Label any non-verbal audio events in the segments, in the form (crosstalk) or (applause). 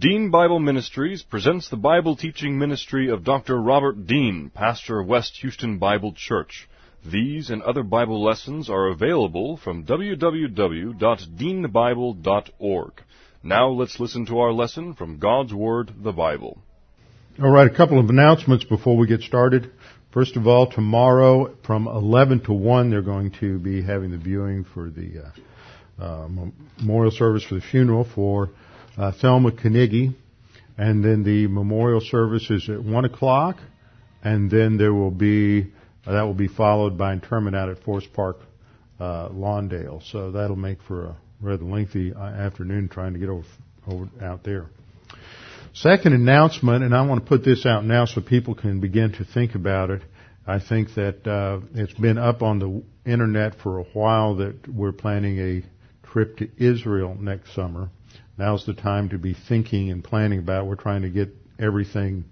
Dean Bible Ministries presents the Bible teaching ministry of Dr. Robert Dean, pastor of West Houston Bible Church. These and other Bible lessons are available from www.deanbible.org. Now let's listen to our lesson from God's Word, the Bible. All right, a couple of announcements before we get started. First of all, tomorrow from 11 to 1, they're going to be having the viewing for the uh, uh, memorial service for the funeral for uh, Thelma Carnegie, and then the memorial service is at one o'clock, and then there will be uh, that will be followed by interment out at Forest Park, uh, Lawndale. So that'll make for a rather lengthy uh, afternoon trying to get over, over out there. Second announcement, and I want to put this out now so people can begin to think about it. I think that uh, it's been up on the internet for a while that we're planning a trip to Israel next summer now's the time to be thinking and planning about. We're trying to get everything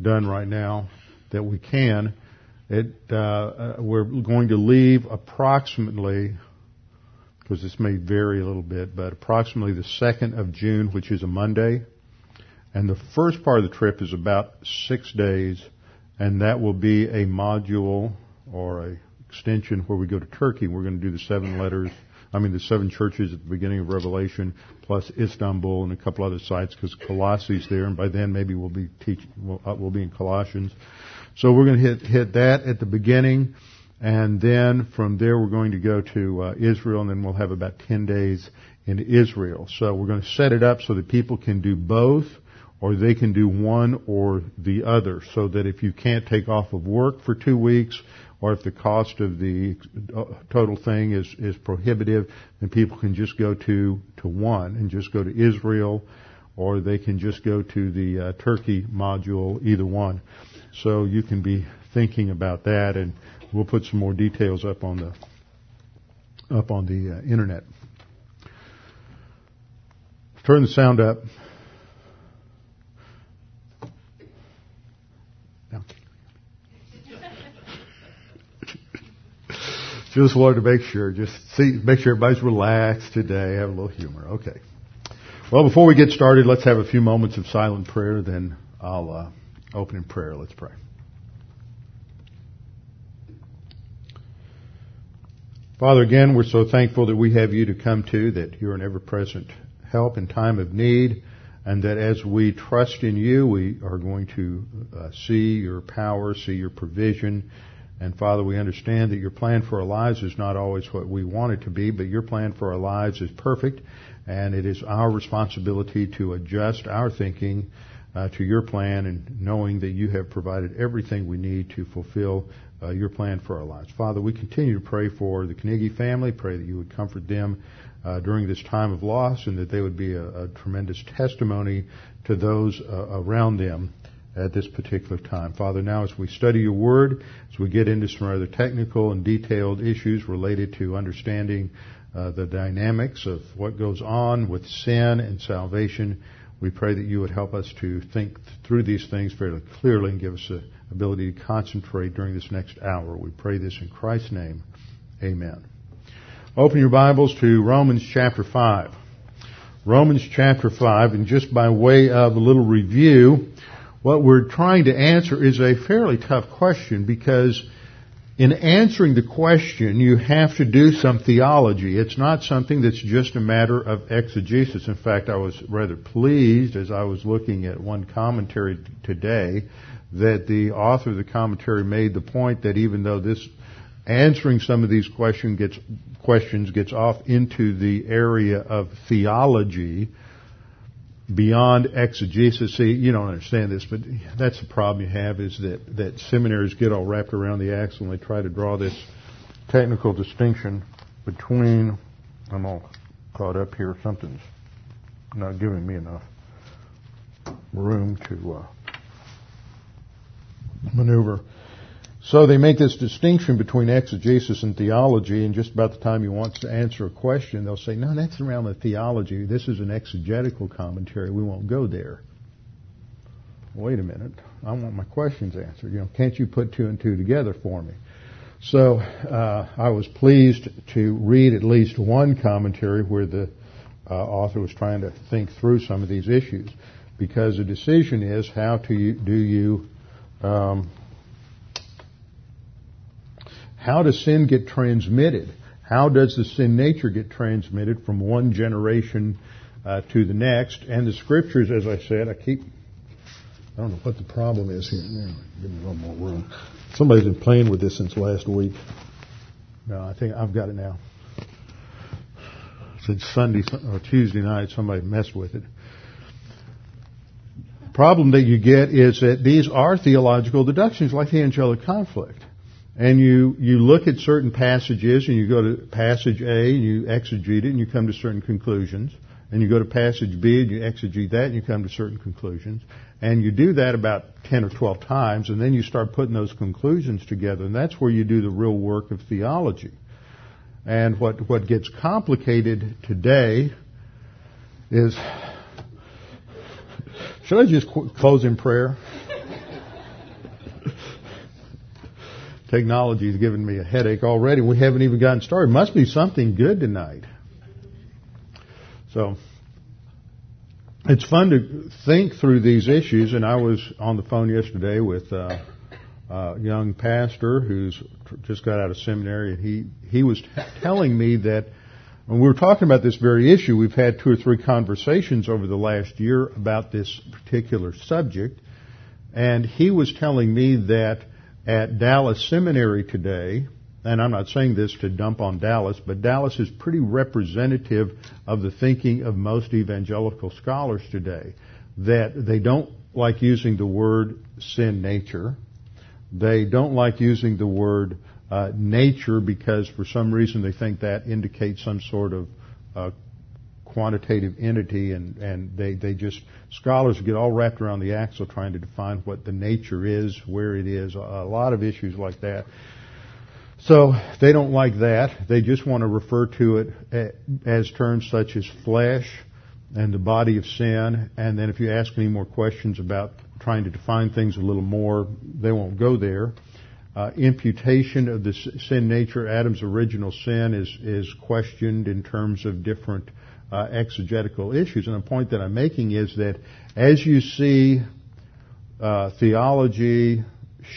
done right now that we can. It, uh, uh we're going to leave approximately, because this may vary a little bit, but approximately the 2nd of June, which is a Monday. And the first part of the trip is about six days, and that will be a module or a extension where we go to Turkey. We're going to do the seven letters I mean, the seven churches at the beginning of Revelation, plus Istanbul and a couple other sites, because Colossae there, and by then maybe we'll be teaching, we'll, uh, we'll be in Colossians. So we're going to hit hit that at the beginning, and then from there we're going to go to uh, Israel, and then we'll have about ten days in Israel. So we're going to set it up so that people can do both or they can do one or the other so that if you can't take off of work for two weeks or if the cost of the uh, total thing is, is prohibitive, then people can just go to, to one and just go to Israel, or they can just go to the uh, Turkey module, either one. So you can be thinking about that, and we'll put some more details up on the up on the uh, internet. Turn the sound up. Just wanted to make sure, just see, make sure everybody's relaxed today, have a little humor. Okay. Well, before we get started, let's have a few moments of silent prayer, then I'll uh, open in prayer. Let's pray. Father, again, we're so thankful that we have you to come to, that you're an ever-present help in time of need, and that as we trust in you, we are going to uh, see your power, see your provision, and Father, we understand that your plan for our lives is not always what we want it to be, but your plan for our lives is perfect, and it is our responsibility to adjust our thinking uh, to your plan and knowing that you have provided everything we need to fulfill uh, your plan for our lives. Father, we continue to pray for the Carnegie family, pray that you would comfort them uh, during this time of loss and that they would be a, a tremendous testimony to those uh, around them at this particular time. Father, now as we study your word, as we get into some rather technical and detailed issues related to understanding uh, the dynamics of what goes on with sin and salvation, we pray that you would help us to think through these things fairly clearly and give us the ability to concentrate during this next hour. We pray this in Christ's name. Amen. Open your Bibles to Romans chapter 5. Romans chapter 5, and just by way of a little review, what we're trying to answer is a fairly tough question because in answering the question, you have to do some theology. It's not something that's just a matter of exegesis. In fact, I was rather pleased as I was looking at one commentary today that the author of the commentary made the point that even though this answering some of these question gets, questions gets off into the area of theology, beyond exegesis. See, you don't understand this, but that's the problem you have is that, that seminaries get all wrapped around the axle and they try to draw this technical distinction between, I'm all caught up here, something's not giving me enough room to uh, maneuver. So they make this distinction between exegesis and theology, and just about the time he wants to answer a question, they'll say, no, that's around the theology. This is an exegetical commentary. We won't go there. Wait a minute. I want my questions answered. You know, can't you put two and two together for me? So uh, I was pleased to read at least one commentary where the uh, author was trying to think through some of these issues because the decision is how to do you um, how does sin get transmitted? How does the sin nature get transmitted from one generation uh, to the next? And the scriptures, as I said, I keep. I don't know what the problem is here. Now, give me more room. Somebody's been playing with this since last week. No, I think I've got it now. Since Sunday or Tuesday night, somebody messed with it. The problem that you get is that these are theological deductions, like the angelic conflict and you, you look at certain passages and you go to passage A and you exegete it and you come to certain conclusions. And you go to passage B and you exegete that and you come to certain conclusions. And you do that about 10 or 12 times and then you start putting those conclusions together and that's where you do the real work of theology. And what, what gets complicated today is, should I just close in prayer? Technology has given me a headache already. We haven't even gotten started. Must be something good tonight. So, it's fun to think through these issues, and I was on the phone yesterday with uh, a young pastor who's just got out of seminary, and he he was t- telling me that when we were talking about this very issue, we've had two or three conversations over the last year about this particular subject, and he was telling me that at Dallas Seminary today, and I'm not saying this to dump on Dallas, but Dallas is pretty representative of the thinking of most evangelical scholars today. That they don't like using the word sin nature. They don't like using the word uh, nature because for some reason they think that indicates some sort of uh, quantitative entity and, and they, they just, scholars get all wrapped around the axle trying to define what the nature is, where it is, a, lot of issues like that. So they don't like that. They just want to refer to it as terms such as flesh and the body of sin. And then if you ask any more questions about trying to define things a little more, they won't go there. Uh, imputation of the sin nature, Adam's original sin, is is questioned in terms of different uh, exegetical issues. And the point that I'm making is that as you see uh, theology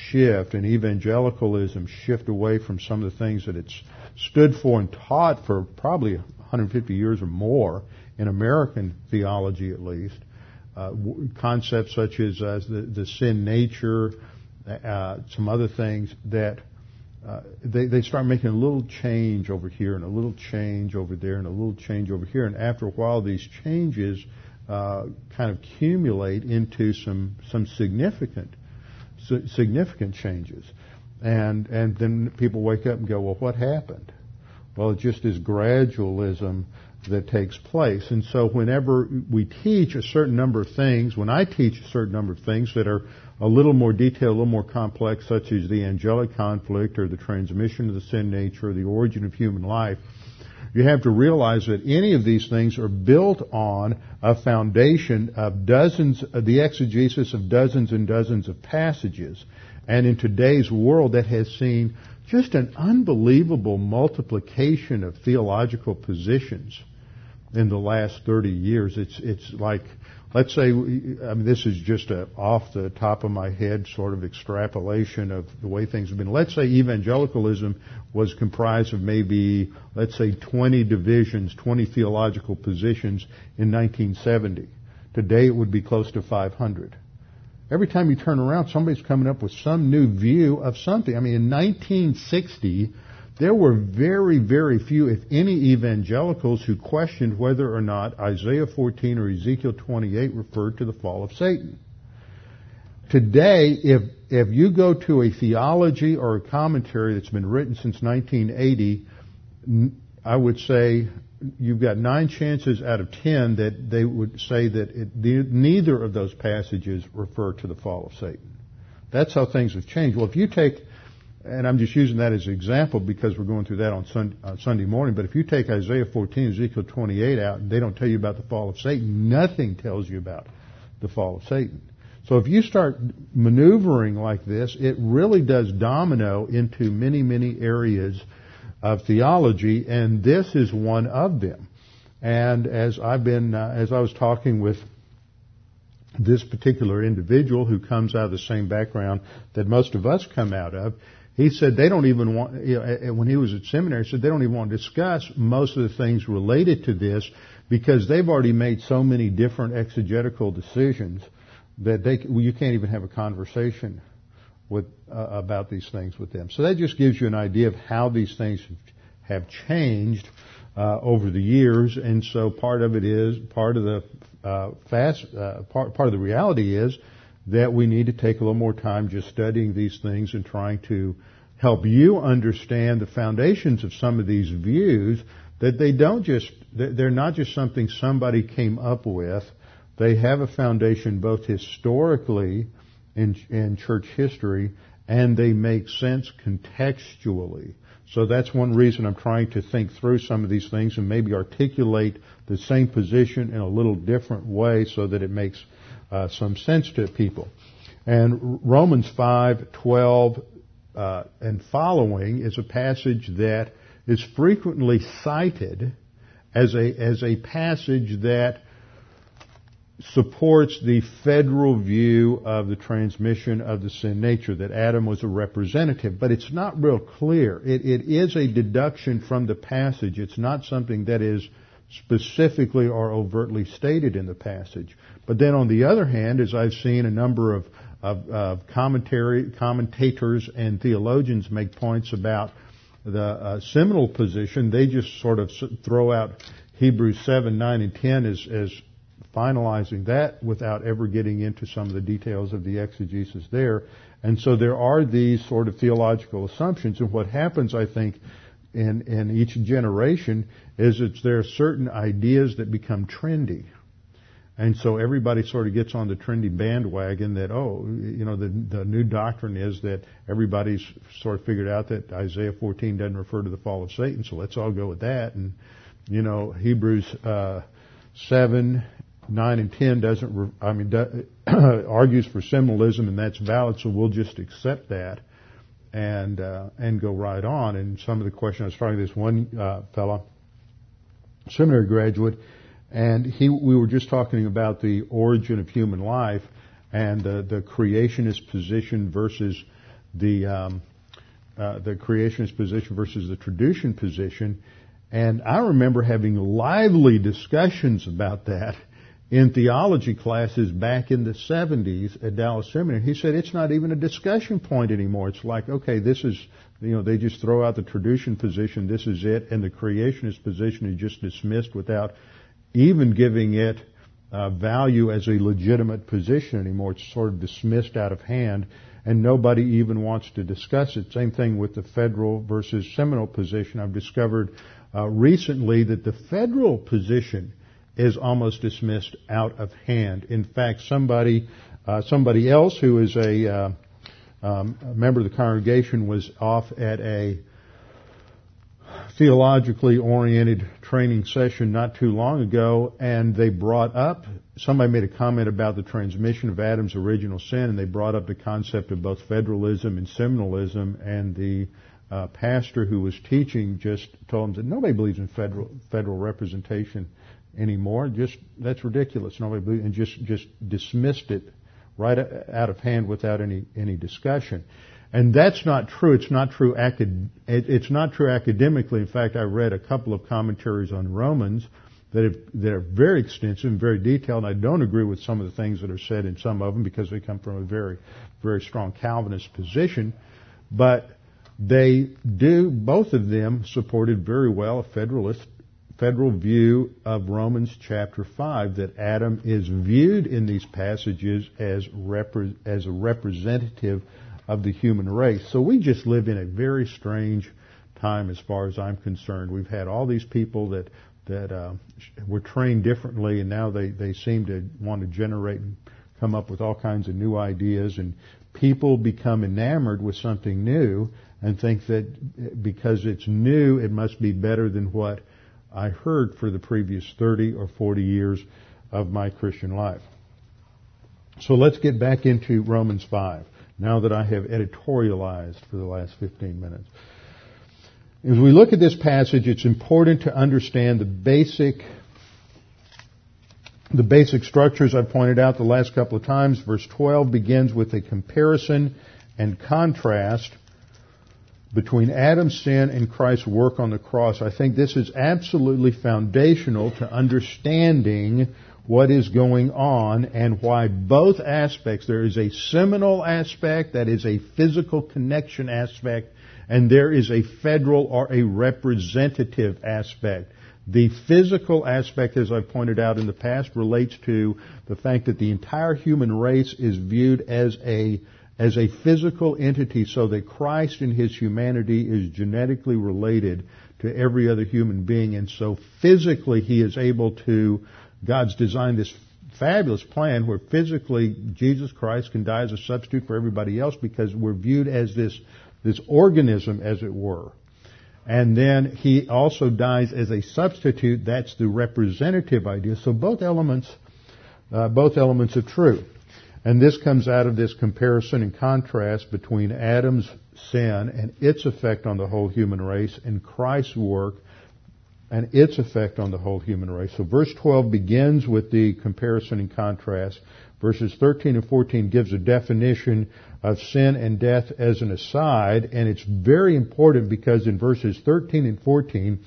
shift and evangelicalism shift away from some of the things that it's stood for and taught for probably 150 years or more in American theology at least, uh, concepts such as uh, the, the, sin nature, uh, some other things that uh, they, they start making a little change over here and a little change over there and a little change over here. And after a while, these changes uh, kind of accumulate into some some significant significant changes. And and then people wake up and go, well, what happened? Well, it just is gradualism that takes place. And so whenever we teach a certain number of things, when I teach a certain number of things that are a little more detailed, a little more complex, such as the angelic conflict or the transmission of the sin nature or the origin of human life, you have to realize that any of these things are built on a foundation of dozens, of the exegesis of dozens and dozens of passages. And in today's world that has seen just an unbelievable multiplication of theological positions in the last 30 years. It's, it's like, let's say, I mean, this is just a off the top of my head sort of extrapolation of the way things have been. Let's say evangelicalism was comprised of maybe, let's say, 20 divisions, 20 theological positions in 1970. Today it would be close to 500. Every time you turn around, somebody's coming up with some new view of something. I mean, in 1960, there were very, very few, if any, evangelicals who questioned whether or not Isaiah 14 or Ezekiel 28 referred to the fall of Satan. Today, if, if you go to a theology or a commentary that's been written since 1980, I would say you've got nine chances out of ten that they would say that it, neither of those passages refer to the fall of Satan. That's how things have changed. Well, if you take and I'm just using that as an example because we're going through that on Sunday, uh, Sunday morning. But if you take Isaiah 14, Ezekiel 28 out, and they don't tell you about the fall of Satan, nothing tells you about the fall of Satan. So if you start maneuvering like this, it really does domino into many, many areas of theology, and this is one of them. And as I've been, uh, as I was talking with this particular individual who comes out of the same background that most of us come out of, he said they don't even want, you know, when he was at seminary, he said they don't even want to discuss most of the things related to this because they've already made so many different exegetical decisions that they, well, you can't even have a conversation with, uh, about these things with them. So that just gives you an idea of how these things have changed uh, over the years, and so part of it is part of the uh, fast uh, part part of the reality is that we need to take a little more time just studying these things and trying to help you understand the foundations of some of these views that they don't just they're not just something somebody came up with they have a foundation both historically in, in church history and they make sense contextually so that's one reason I'm trying to think through some of these things and maybe articulate the same position in a little different way so that it makes uh, some sense to people. And Romans 5, 12, uh, and following is a passage that is frequently cited as a, as a passage that supports the federal view of the transmission of the sin nature, that Adam was a representative, but it's not real clear. It, it is a deduction from the passage. It's not something that is specifically or overtly stated in the passage. But then on the other hand, as I've seen a number of, of, of commentary, commentators and theologians make points about the uh, seminal position, they just sort of throw out Hebrews 7, 9, and 10 as, as finalizing that without ever getting into some of the details of the exegesis there. And so there are these sort of theological assumptions. And what happens, I think, in, in each generation is that there are certain ideas that become trendy. And so everybody sort of gets on the trendy bandwagon that, oh, you know, the, the new doctrine is that everybody's sort of figured out that Isaiah 14 doesn't refer to the fall of Satan, so let's all go with that. And, you know, Hebrews, uh, 7 9 and 10 doesn't, I mean, (coughs) argues for seminalism, and that's valid, so we'll just accept that and, uh, and go right on. And some of the questions, I was talking to this one, uh, fella, seminary graduate, and he, we were just talking about the origin of human life and the, the creationist position versus the, um, uh, the creationist position versus the traducian position. And I remember having lively discussions about that in theology classes back in the 70s at Dallas Seminary. He said it's not even a discussion point anymore. It's like, okay, this is, you know, they just throw out the traducian position, this is it, and the creationist position is just dismissed without even giving it uh, value as a legitimate position anymore. It's sort of dismissed out of hand, and nobody even wants to discuss it. Same thing with the federal versus seminal position. I've discovered uh, recently that the federal position is almost dismissed out of hand. In fact, somebody uh, somebody else who is a, uh, um, a member of the congregation was off at a theologically oriented training session not too long ago, and they brought up somebody made a comment about the transmission of Adam's original sin, and they brought up the concept of both federalism and seminalism, and the uh, pastor who was teaching just told them that nobody believes in federal federal representation anymore. Just that's ridiculous. Nobody believed, and just just dismissed it right out of hand without any any discussion. And that's not true. It's not true. Acad- it's not true academically. In fact, I read a couple of commentaries on Romans that, have, that are very extensive and very detailed. And I don't agree with some of the things that are said in some of them because they come from a very, very strong Calvinist position. But they do, both of them supported very well a federalist federal view of Romans chapter 5 that Adam is viewed in these passages as, repre- as a representative of the human race. So we just live in a very strange time as far as I'm concerned. We've had all these people that that uh, were trained differently, and now they, they seem to want to generate and come up with all kinds of new ideas, and people become enamored with something new and think that because it's new, it must be better than what I heard for the previous 30 or 40 years of my Christian life. So let's get back into Romans 5, now that I have editorialized for the last 15 minutes. As we look at this passage, it's important to understand the basic The basic structures I pointed out the last couple of times. Verse 12 begins with a comparison and contrast between Adam's sin and Christ's work on the cross. I think this is absolutely foundational to understanding what is going on and why both aspects, there is a seminal aspect that is a physical connection aspect and there is a federal or a representative aspect. The physical aspect, as I've pointed out in the past, relates to the fact that the entire human race is viewed as a as a physical entity so that Christ in his humanity is genetically related to every other human being and so physically he is able to God's designed this fabulous plan where physically Jesus Christ can die as a substitute for everybody else because we're viewed as this this organism as it were. And then he also dies as a substitute. That's the representative idea. So both elements, uh, both elements are true. And this comes out of this comparison and contrast between Adam's sin and its effect on the whole human race and Christ's work and its effect on the whole human race. So verse 12 begins with the comparison and contrast. Verses 13 and 14 gives a definition of sin and death as an aside, and it's very important because in verses 13 and 14,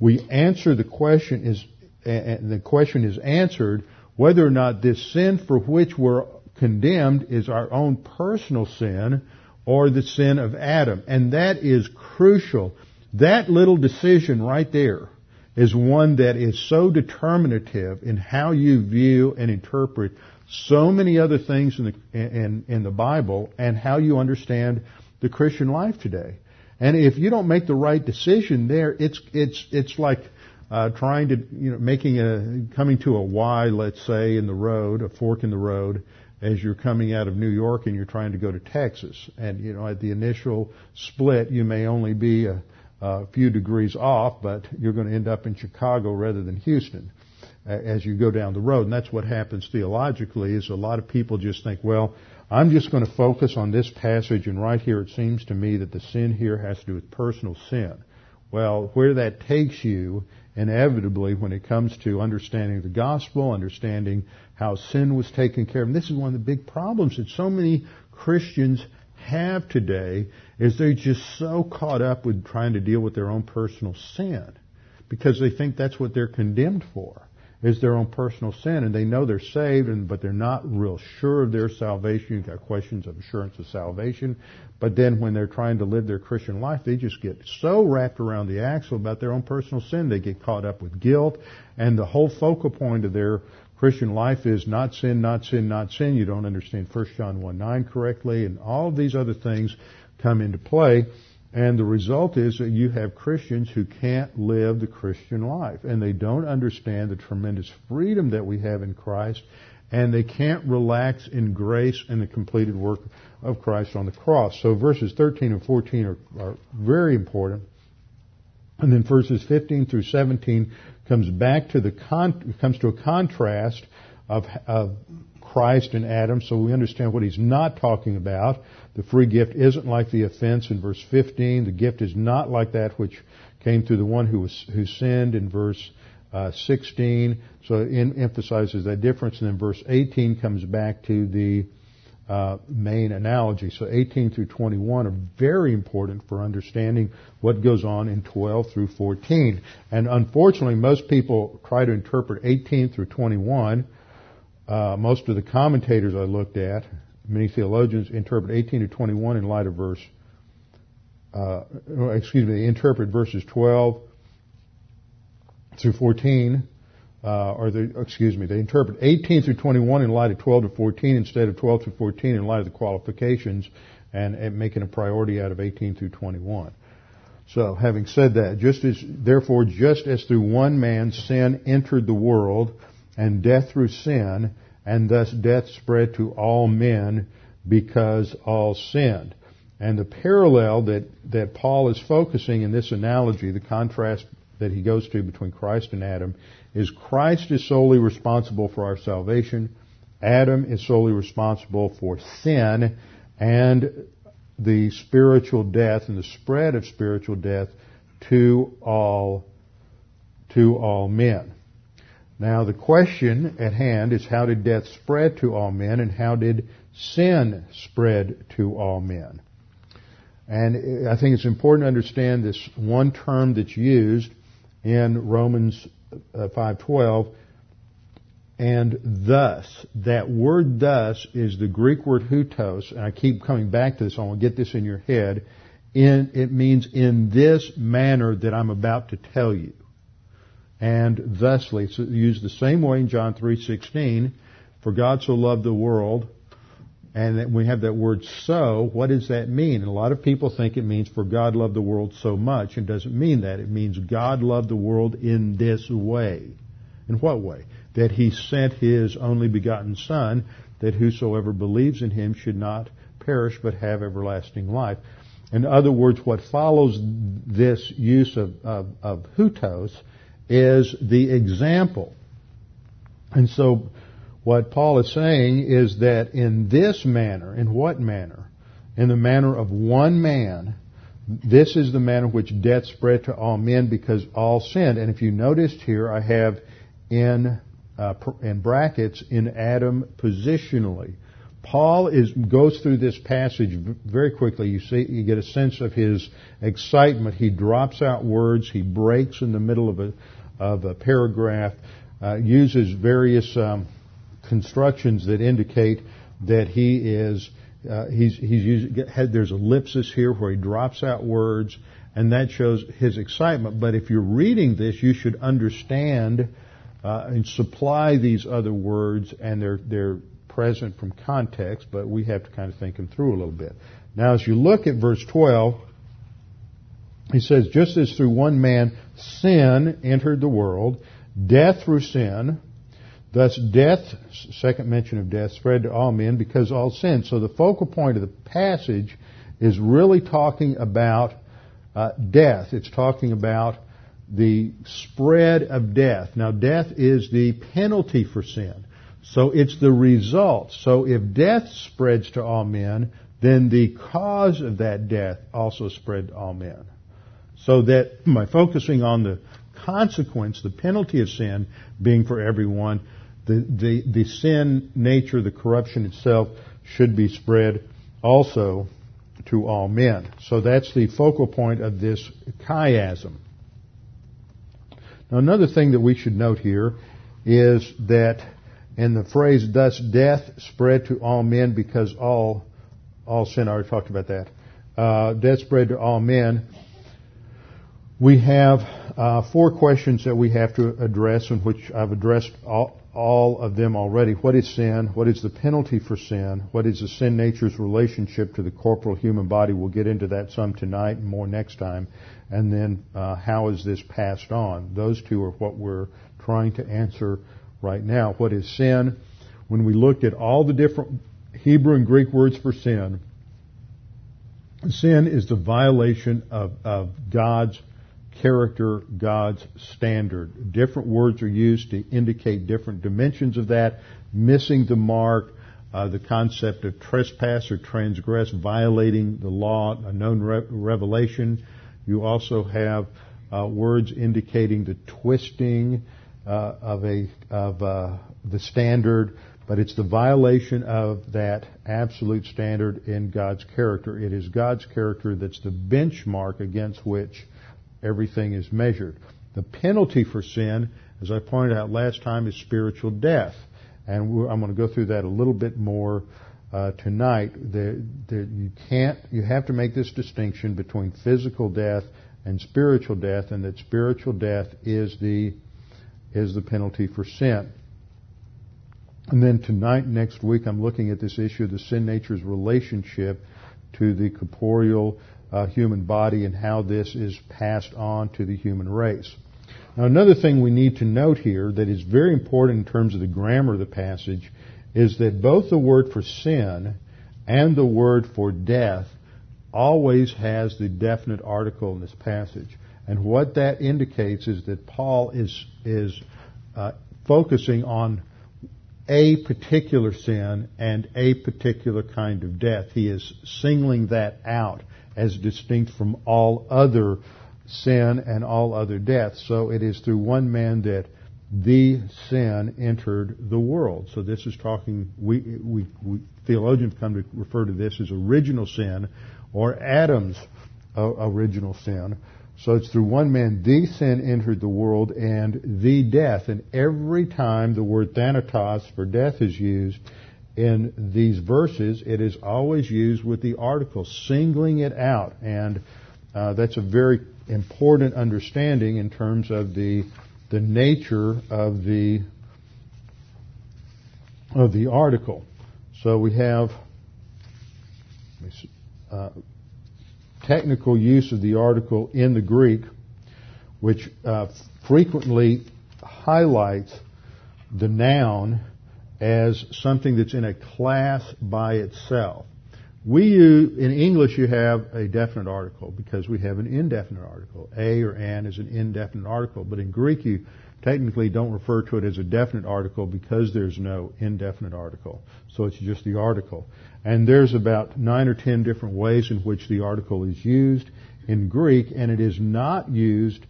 we answer the question is, and the question is answered whether or not this sin for which we're condemned is our own personal sin or the sin of Adam. And that is crucial. That little decision right there is one that is so determinative in how you view and interpret so many other things in the, in, in the Bible and how you understand the Christian life today. And if you don't make the right decision there, it's, it's, it's like, uh, trying to, you know, making a, coming to a Y, let's say, in the road, a fork in the road, as you're coming out of New York and you're trying to go to Texas. And, you know, at the initial split, you may only be a, a few degrees off, but you're going to end up in Chicago rather than Houston as you go down the road. And that's what happens theologically is a lot of people just think, well, I'm just going to focus on this passage and right here it seems to me that the sin here has to do with personal sin. Well, where that takes you inevitably when it comes to understanding the gospel, understanding how sin was taken care of. And this is one of the big problems that so many Christians have today is they're just so caught up with trying to deal with their own personal sin because they think that's what they're condemned for is their own personal sin and they know they're saved and but they're not real sure of their salvation. You've got questions of assurance of salvation. But then when they're trying to live their Christian life, they just get so wrapped around the axle about their own personal sin. They get caught up with guilt and the whole focal point of their Christian life is not sin, not sin, not sin. You don't understand 1 John 1 9 correctly and all of these other things come into play. And the result is that you have Christians who can't live the Christian life and they don't understand the tremendous freedom that we have in Christ and they can't relax in grace and the completed work of Christ on the cross. So verses 13 and 14 are, are very important. And then verses 15 through 17 comes back to the con- comes to a contrast of, of Christ and Adam, so we understand what he's not talking about. The free gift isn't like the offense in verse 15. The gift is not like that which came through the one who was who sinned in verse uh, 16. So it emphasizes that difference. And then verse 18 comes back to the uh, main analogy. So 18 through 21 are very important for understanding what goes on in 12 through 14. And unfortunately, most people try to interpret 18 through 21 uh, most of the commentators I looked at, many theologians interpret 18 to 21 in light of verse, uh, excuse me, interpret verses 12 through 14, uh, or the, excuse me, they interpret 18 through 21 in light of 12 to 14 instead of 12 to 14 in light of the qualifications and, and making a priority out of 18 through 21. So, having said that, just as, therefore, just as through one man sin entered the world, and death through sin, and thus death spread to all men because all sinned. And the parallel that, that Paul is focusing in this analogy, the contrast that he goes to between Christ and Adam, is Christ is solely responsible for our salvation. Adam is solely responsible for sin and the spiritual death and the spread of spiritual death to all, to all men. Now the question at hand is how did death spread to all men and how did sin spread to all men? And I think it's important to understand this one term that's used in Romans 5:12 uh, and thus that word thus is the Greek word hutos and I keep coming back to this I want to get this in your head. In it means in this manner that I'm about to tell you. And thusly it's used the same way in John 3:16 for God so loved the world and we have that word so, what does that mean? And a lot of people think it means for God loved the world so much. It doesn't mean that. It means God loved the world in this way. In what way? That He sent His only begotten Son, that whosoever believes in Him should not perish but have everlasting life. In other words, what follows this use of, of, of hutos is the example. And so what Paul is saying is that in this manner, in what manner? In the manner of one man, this is the manner which death spread to all men because all sinned. And if you noticed here, I have in uh, in brackets in Adam positionally. Paul is goes through this passage very quickly. You see, you get a sense of his excitement. He drops out words. He breaks in the middle of a of a paragraph. Uh, uses various um, constructions that indicate that he is uh, he's he's using, had, there's ellipsis here where he drops out words, and that shows his excitement. But if you're reading this, you should understand uh, and supply these other words, and they're they're present from context, but we have to kind of think them through a little bit. Now, as you look at verse 12, he says, "Just as through one man sin entered the world, death through sin." Thus death, second mention of death, spread to all men because all sin. So the focal point of the passage is really talking about uh, death. It's talking about the spread of death. Now death is the penalty for sin. So it's the result. So if death spreads to all men, then the cause of that death also spread to all men. So that by focusing on the consequence, the penalty of sin being for everyone, the, the, the sin nature, the corruption itself should be spread also to all men. So that's the focal point of this chiasm. Now another thing that we should note here is that in the phrase thus death spread to all men because all all sin I already talked about that. Uh, death spread to all men. We have uh, four questions that we have to address, in which I've addressed all, all of them already. What is sin? What is the penalty for sin? What is the sin nature's relationship to the corporal human body? We'll get into that some tonight and more next time. And then uh, how is this passed on? Those two are what we're trying to answer right now. What is sin? When we looked at all the different Hebrew and Greek words for sin, sin is the violation of, of God's character, God's standard. Different words are used to indicate different dimensions of that. Missing the mark, uh, the concept of trespass or transgress, violating the law, a known re- revelation. You also have uh, words indicating the twisting uh, of a of uh, the standard, but it's the violation of that absolute standard in God's character. It is God's character that's the benchmark against which everything is measured. The penalty for sin, as I pointed out last time, is spiritual death. And I'm going to go through that a little bit more uh, tonight. The, the, you can't, you have to make this distinction between physical death and spiritual death, and that spiritual death is the is the penalty for sin. And then tonight, next week, I'm looking at this issue of the sin nature's relationship to the corporeal uh, human body and how this is passed on to the human race. Now, another thing we need to note here that is very important in terms of the grammar of the passage is that both the word for sin and the word for death always has the definite article in this passage. And what that indicates is that Paul is, is uh, focusing on a particular sin and a particular kind of death. He is singling that out as distinct from all other sin and all other death. So it is through one man that the sin entered the world. So this is talking, we, we, we theologians come to refer to this as original sin or Adam's uh, original sin. So it's through one man the sin entered the world and the death. And every time the word thanatos for death is used in these verses, it is always used with the article, singling it out. And uh, that's a very important understanding in terms of the the nature of the of the article. So we have uh, technical use of the article in the Greek, which uh, frequently highlights the noun as something that's in a class by itself. We use, in English you have a definite article because we have an indefinite article. A or an is an indefinite article, but in Greek you technically don't refer to it as a definite article because there's no indefinite article. So it's just the article. And there's about nine or ten different ways in which the article is used in Greek, and it is not used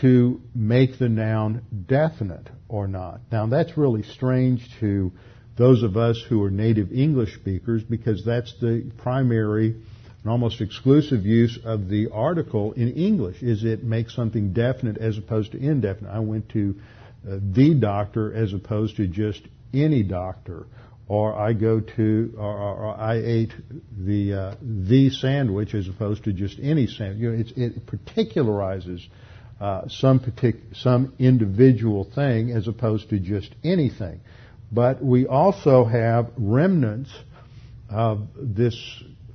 to make the noun definite or not. Now that's really strange to those of us who are native English speakers because that's the primary and almost exclusive use of the article in English is it makes something definite as opposed to indefinite. I went to uh, the doctor as opposed to just any doctor or I go to, or, or I ate the uh, the sandwich as opposed to just any sandwich. You know, it particularizes uh, some partic- some individual thing as opposed to just anything. But we also have remnants of this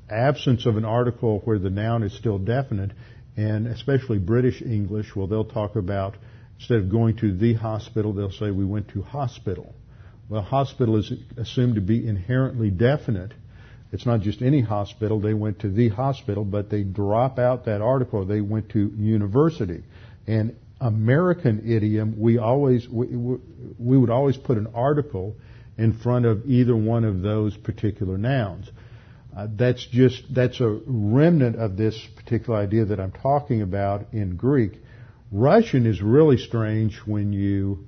absence of an article where the noun is still definite, and especially British English, well, they'll talk about, instead of going to the hospital, they'll say we went to hospital. Well, hospital is assumed to be inherently definite. It's not just any hospital, they went to the hospital, but they drop out that article, they went to university. And American idiom, we always we, we would always put an article in front of either one of those particular nouns. Uh, that's just that's a remnant of this particular idea that I'm talking about in Greek. Russian is really strange when you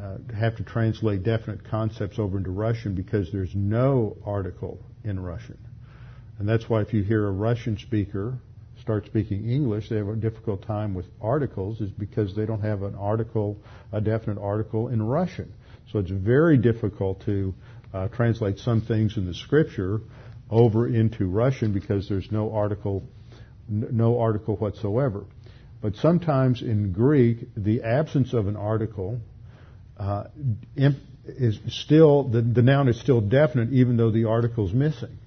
uh, have to translate definite concepts over into Russian because there's no article in Russian, and that's why if you hear a Russian speaker start speaking English, they have a difficult time with articles is because they don't have an article, a definite article in Russian. So it's very difficult to uh, translate some things in the scripture over into Russian because there's no article, no article whatsoever. But sometimes in Greek, the absence of an article uh, is still the, the noun is still definite even though the article is missing.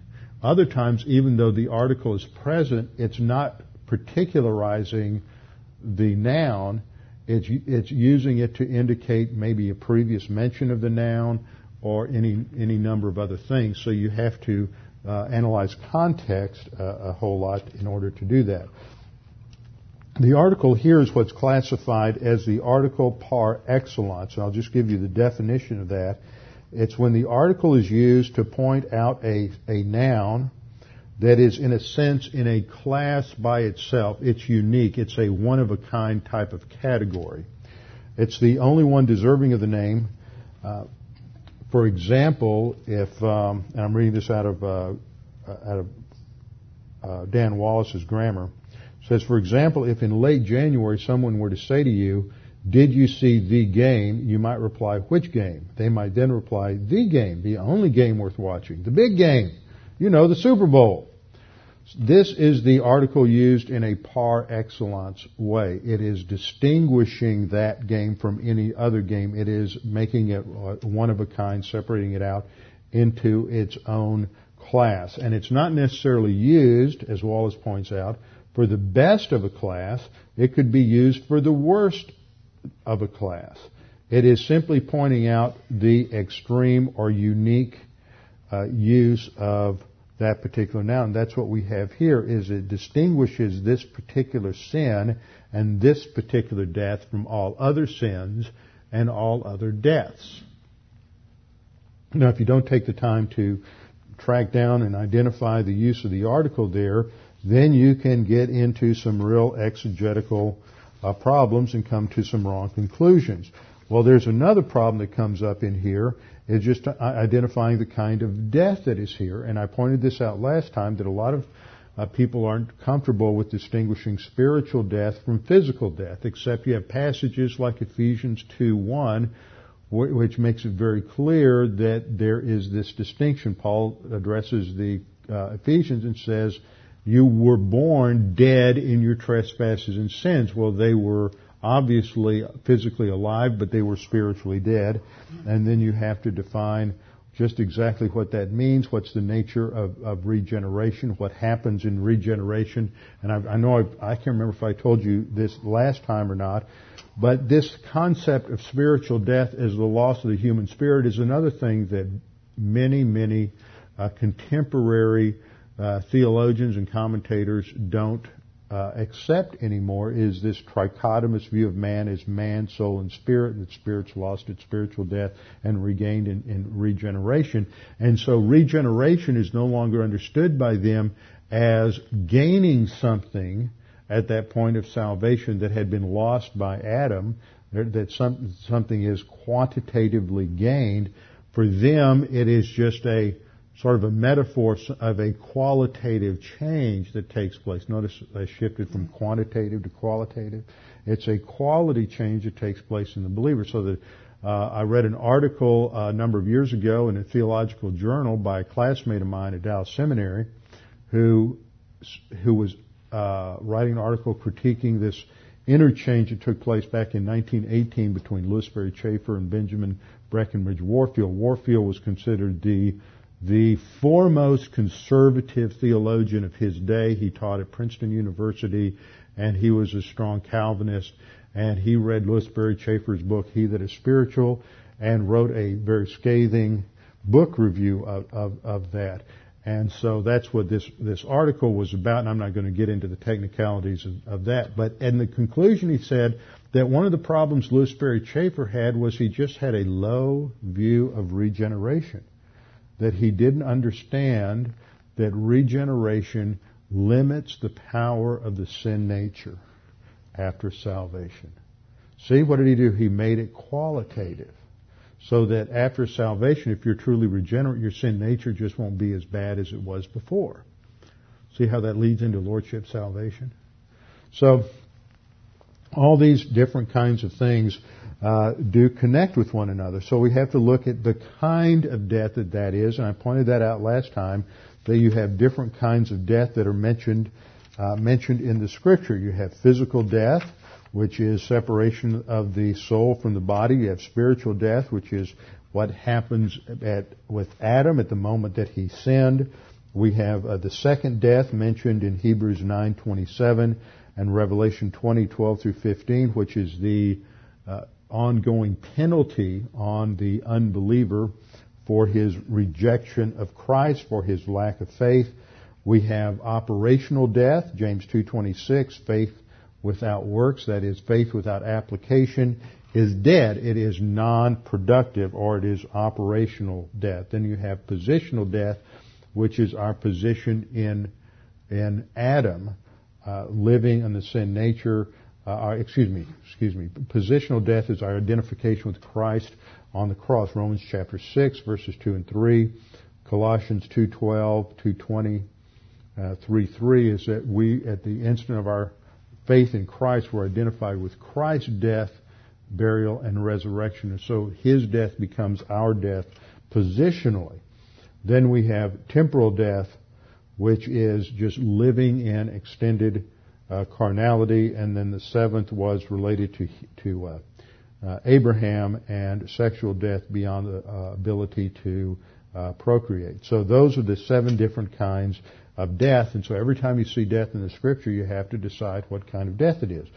Other times, even though the article is present, it's not particularizing the noun. It's, it's using it to indicate maybe a previous mention of the noun or any, any number of other things. So you have to uh, analyze context uh, a whole lot in order to do that. The article here is what's classified as the article par excellence. And I'll just give you the definition of that. It's when the article is used to point out a, a noun that is in a sense in a class by itself. It's unique. It's a one of a kind type of category. It's the only one deserving of the name. Uh, for example, if um, and I'm reading this out of uh, out of uh, Dan Wallace's grammar, says for example, if in late January someone were to say to you, did you see the game? You might reply, which game? They might then reply, the game, the only game worth watching, the big game. You know, the Super Bowl. This is the article used in a par excellence way. It is distinguishing that game from any other game. It is making it uh, one of a kind, separating it out into its own class. And it's not necessarily used, as Wallace points out, for the best of a class. It could be used for the worst of a class. It is simply pointing out the extreme or unique uh, use of that particular noun. That's what we have here is it distinguishes this particular sin and this particular death from all other sins and all other deaths. Now, if you don't take the time to track down and identify the use of the article there, then you can get into some real exegetical uh, problems and come to some wrong conclusions. Well, there's another problem that comes up in here is just identifying the kind of death that is here. And I pointed this out last time that a lot of uh, people aren't comfortable with distinguishing spiritual death from physical death, except you have passages like Ephesians 2 1, which makes it very clear that there is this distinction. Paul addresses the uh, Ephesians and says, You were born dead in your trespasses and sins. Well, they were obviously physically alive, but they were spiritually dead. And then you have to define just exactly what that means, what's the nature of, of regeneration, what happens in regeneration. And I, I know I've, I, can not remember if I told you this last time or not, but this concept of spiritual death as the loss of the human spirit is another thing that many, many uh, contemporary uh, theologians and commentators don't uh, accept anymore is this trichotomous view of man as man, soul, and spirit, that spirit's lost its spiritual death and regained in, in regeneration. And so regeneration is no longer understood by them as gaining something at that point of salvation that had been lost by Adam, that some, something is quantitatively gained. For them, it is just a sort of a metaphor of a qualitative change that takes place. Notice I shifted from quantitative to qualitative. It's a quality change that takes place in the believer. So that uh, I read an article uh, a number of years ago in a theological journal by a classmate of mine at Dallas Seminary, who who was uh, writing an article critiquing this interchange that took place back in 1918 between Lewis Sperry Chafer and Benjamin Breckinridge Warfield. Warfield was considered the the foremost conservative theologian of his day. He taught at Princeton University and he was a strong Calvinist and he read Lewis Sperry Chafer's book, He That Is Spiritual, and wrote a very scathing book review of, of, of that. And so that's what this, this article was about, and I'm not going to get into the technicalities of, of that. But in the conclusion, he said that one of the problems Lewis Sperry Chafer had was he just had a low view of regeneration that he didn't understand that regeneration limits the power of the sin nature after salvation. See, what did he do? He made it qualitative. So that after salvation, if you're truly regenerate, your sin nature just won't be as bad as it was before. See how that leads into lordship salvation? So, all these different kinds of things uh, do connect with one another. So we have to look at the kind of death that that is, and I pointed that out last time. That you have different kinds of death that are mentioned uh, mentioned in the Scripture. You have physical death, which is separation of the soul from the body. You have spiritual death, which is what happens at, with Adam at the moment that he sinned. We have uh, the second death mentioned in Hebrews 9:27 and Revelation 20:12 through 15, which is the uh, ongoing penalty on the unbeliever for his rejection of Christ, for his lack of faith. We have operational death, James 2:26, faith without works, that is faith without application is dead. It is non-productive or it is operational death. Then you have positional death, which is our position in in Adam, uh, living in the sin nature, uh, excuse me, excuse me, positional death is our identification with Christ on the cross. Romans chapter 6 verses 2 and 3. Colossians 2.12, 2.20, uh, 3.3 is that we, at the instant of our faith in Christ, were identified with Christ's death, burial, and resurrection. And so His death becomes our death positionally. Then we have temporal death, which is just living in extended uh, carnality, and then the seventh was related to to uh, uh, Abraham and sexual death beyond the uh, ability to uh, procreate. So those are the seven different kinds of death, and so every time you see death in the Scripture, you have to decide what kind of death it is.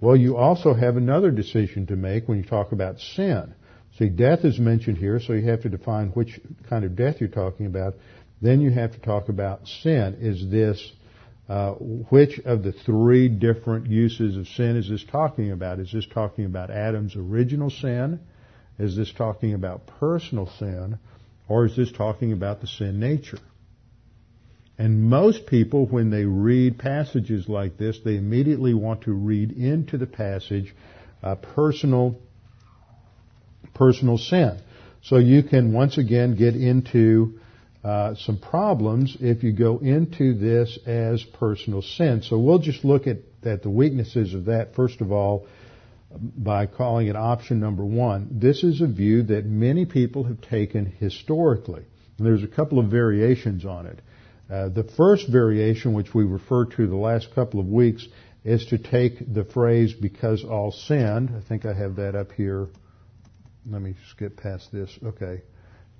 Well, you also have another decision to make when you talk about sin. See, death is mentioned here, so you have to define which kind of death you're talking about. Then you have to talk about sin. Is this uh, which of the three different uses of sin is this talking about? Is this talking about Adam's original sin? Is this talking about personal sin? Or is this talking about the sin nature? And most people, when they read passages like this, they immediately want to read into the passage uh, personal personal sin. So you can once again get into uh, some problems if you go into this as personal sin. So we'll just look at, at the weaknesses of that first of all by calling it option number one. This is a view that many people have taken historically. And there's a couple of variations on it. Uh, the first variation, which we referred to the last couple of weeks, is to take the phrase because all sinned. I think I have that up here. Let me skip past this. Okay.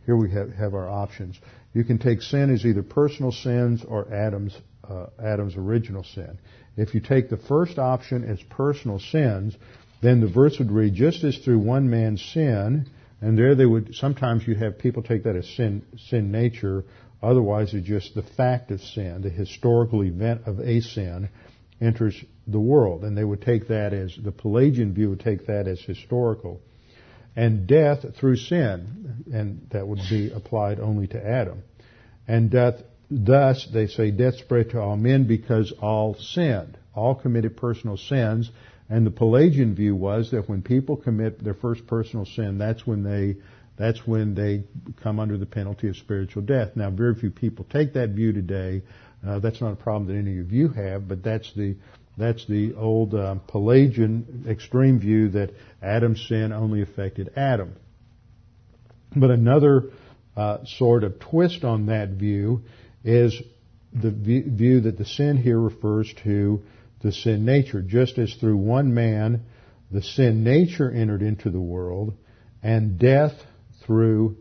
Here we have, have our options. You can take sin as either personal sins or Adam's, uh, Adam's original sin. If you take the first option as personal sins, then the verse would read, just as through one man's sin, and there they would, sometimes you have people take that as sin, sin nature, otherwise it's just the fact of sin, the historical event of a sin enters the world, and they would take that as, the Pelagian view would take that as historical. And death through sin, and that would be applied only to Adam. And death, thus, they say, death spread to all men because all sinned. All committed personal sins, and the Pelagian view was that when people commit their first personal sin, that's when they that's when they come under the penalty of spiritual death. Now, very few people take that view today. Uh, that's not a problem that any of you have, but that's the that's the old uh, Pelagian extreme view that Adam's sin only affected Adam. But another uh, sort of twist on that view is the view that the sin here refers to the sin nature, just as through one man the sin nature entered into the world, and death through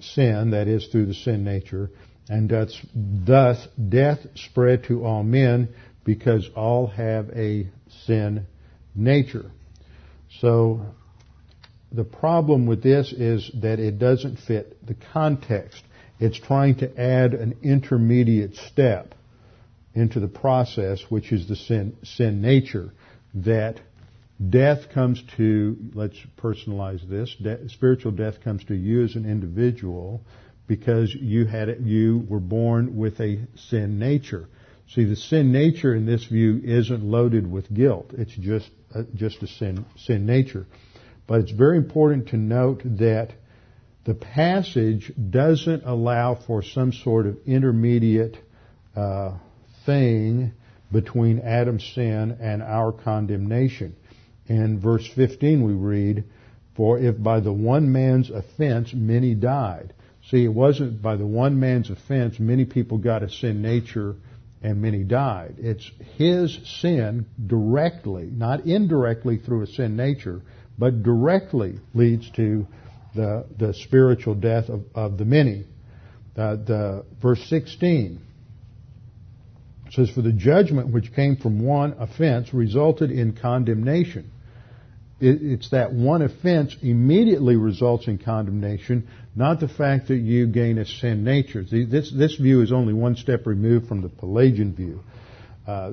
sin, that is through the sin nature, and thus, thus death spread to all men because all have a sin nature. So the problem with this is that it doesn't fit the context. It's trying to add an intermediate step into the process, which is the sin, sin nature, that death comes to, let's personalize this, spiritual death comes to you as an individual because you had, you were born with a sin nature. See, the sin nature in this view isn't loaded with guilt. It's just, uh, just a sin, sin nature. But it's very important to note that the passage doesn't allow for some sort of intermediate uh, thing between Adam's sin and our condemnation. In verse 15 we read, For if by the one man's offense many died. See, it wasn't by the one man's offense many people got a sin nature and many died. It's his sin directly, not indirectly through a sin nature, but directly leads to the, the spiritual death of, of the many. Uh, the verse 16 says, For the judgment which came from one offense resulted in condemnation. It, it's that one offense immediately results in condemnation, not the fact that you gain a sin nature. This, this view is only one step removed from the Pelagian view. Uh,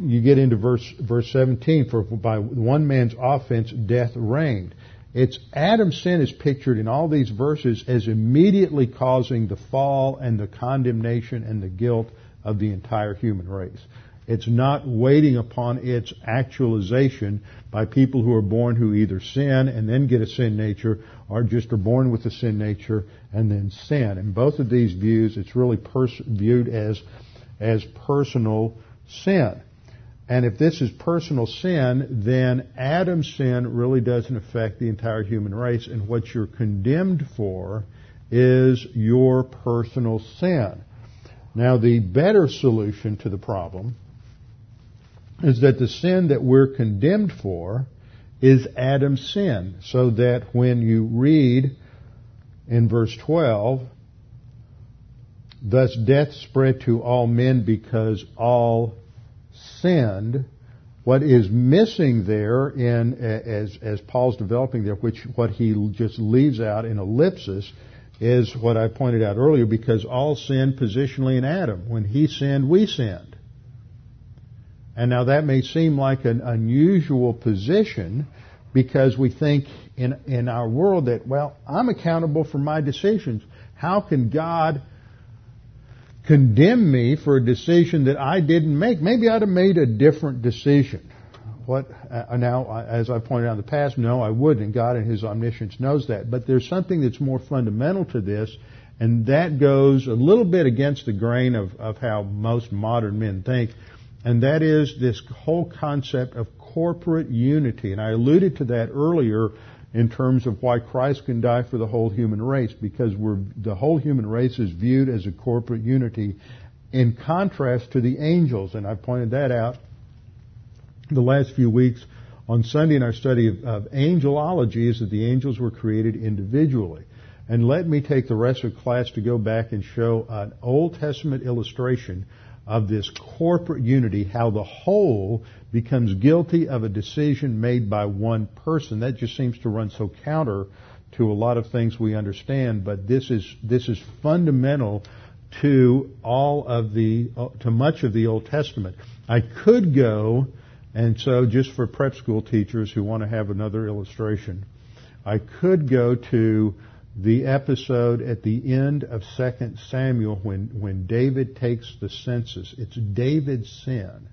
you get into verse, verse 17, for by one man's offense death reigned. It's Adam's sin is pictured in all these verses as immediately causing the fall and the condemnation and the guilt of the entire human race. It's not waiting upon its actualization by people who are born who either sin and then get a sin nature or just are born with a sin nature and then sin. In both of these views, it's really pers- viewed as, as personal sin. And if this is personal sin, then Adam's sin really doesn't affect the entire human race. And what you're condemned for is your personal sin. Now, the better solution to the problem is that the sin that we're condemned for is Adam's sin. So that when you read in verse 12, thus death spread to all men because all sinned, what is missing there in, as, as Paul's developing there, which what he just leaves out in ellipsis, is what I pointed out earlier because all sinned positionally in Adam. When he sinned, we sinned. And now that may seem like an unusual position because we think in, in our world that, well, I'm accountable for my decisions. How can God condemn me for a decision that I didn't make? Maybe I'd have made a different decision. what uh, now, as I pointed out in the past, no, I wouldn't. God in His omniscience knows that. But there's something that's more fundamental to this, and that goes a little bit against the grain of, of how most modern men think, and that is this whole concept of corporate unity. And I alluded to that earlier in terms of why Christ can die for the whole human race, because the whole human race is viewed as a corporate unity in contrast to the angels, and I pointed that out the last few weeks on Sunday in our study of, of angelology is that the angels were created individually. And let me take the rest of class to go back and show an Old Testament illustration of this corporate unity, how the whole becomes guilty of a decision made by one person. That just seems to run so counter to a lot of things we understand, but this is, this is fundamental to all of the, to much of the Old Testament. I could go and so just for prep school teachers who want to have another illustration, I could go to the episode at the end of 2 Samuel when, when David takes the census. It's David's sin.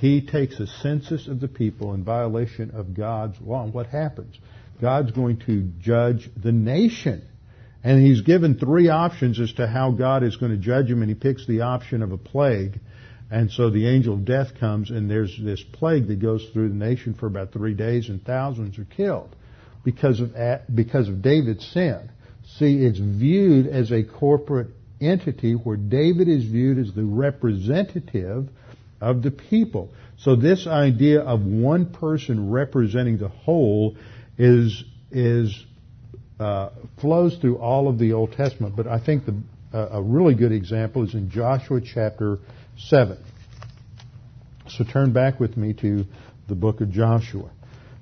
He takes a census of the people in violation of God's law. And what happens? God's going to judge the nation. And he's given three options as to how God is going to judge him, and he picks the option of a plague. And so the angel of death comes and there's this plague that goes through the nation for about three days and thousands are killed because of, because of David's sin. See, it's viewed as a corporate entity where David is viewed as the representative of the people. So this idea of one person representing the whole is, is, uh, flows through all of the Old Testament. But I think the, uh, a really good example is in Joshua chapter 7. So turn back with me to the book of Joshua.